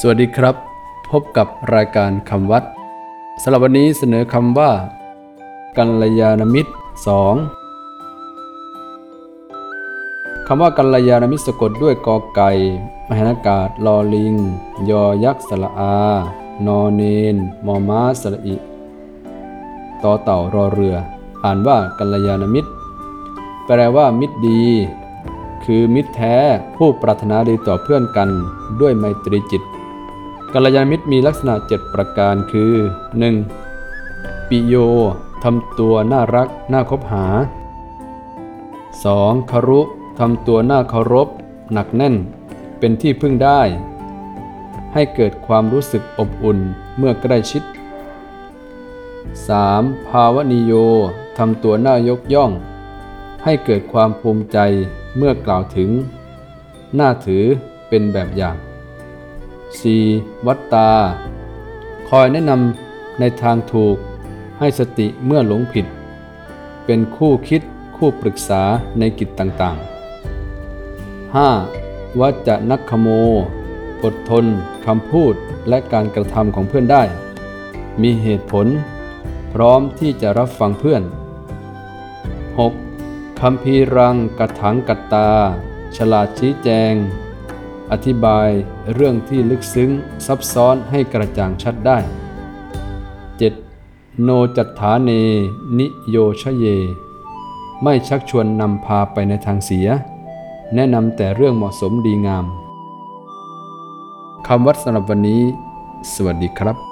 สวัสดีครับ พบกับรายการคำวัดสำหรับวันนี้เสนอคำว่า กัลยาณมิตร 2คำว่ากัลยาณมิตรสะกดด้วยกอไก่ มหานากาศลอลิง ยอยักษ์สระอา นอเนน มอม้าสระอิต่อเต่ารอเรือ อ่านว่ากัลยาณมิตร แปลว่า มิตรดี คือมิตรแท้ผู้ปรารถนาดีต่อเพื่อนกันด้วยไมตรีจิต กัลยาณมิตรมีลักษณะ 7 ประการคือ 1. ปิโยทำตัวน่ารักน่าคบหา 2. คารุทำตัวน่าเคารพ หนักแน่น เป็นที่พึ่งได้ ให้เกิดความรู้สึกอบอุ่นเมื่อใกล้ชิด 3. ภาวนิโยทำตัวน่ายกย่อง ให้เกิดความภูมิใจเมื่อกล่าวถึง น่าถือเป็นแบบอย่าง 4. วัตตา คอยแนะนำในทางถูกให้สติเมื่อหลงผิด เป็นคู่คิดคู่ปรึกษาในกิจต่างๆ 5. วัจจะนักขโม อดทนคำพูดและการกระทำของเพื่อนได้ มีเหตุผล พร้อมที่จะรับฟังเพื่อน 6. คำพีรังกัดถังกัดตา ฉลาดชี้แจง อธิบายเรื่องที่ลึกซึ้งซับซ้อนให้กระจ่างชัดได้ 7. โนจัตถาเน นิโยชเย ไม่ชักชวนนำพาไปในทางเสีย แนะนำแต่เรื่องเหมาะสมดีงาม คำวัดสำหรับวันนี้ สวัสดีครับ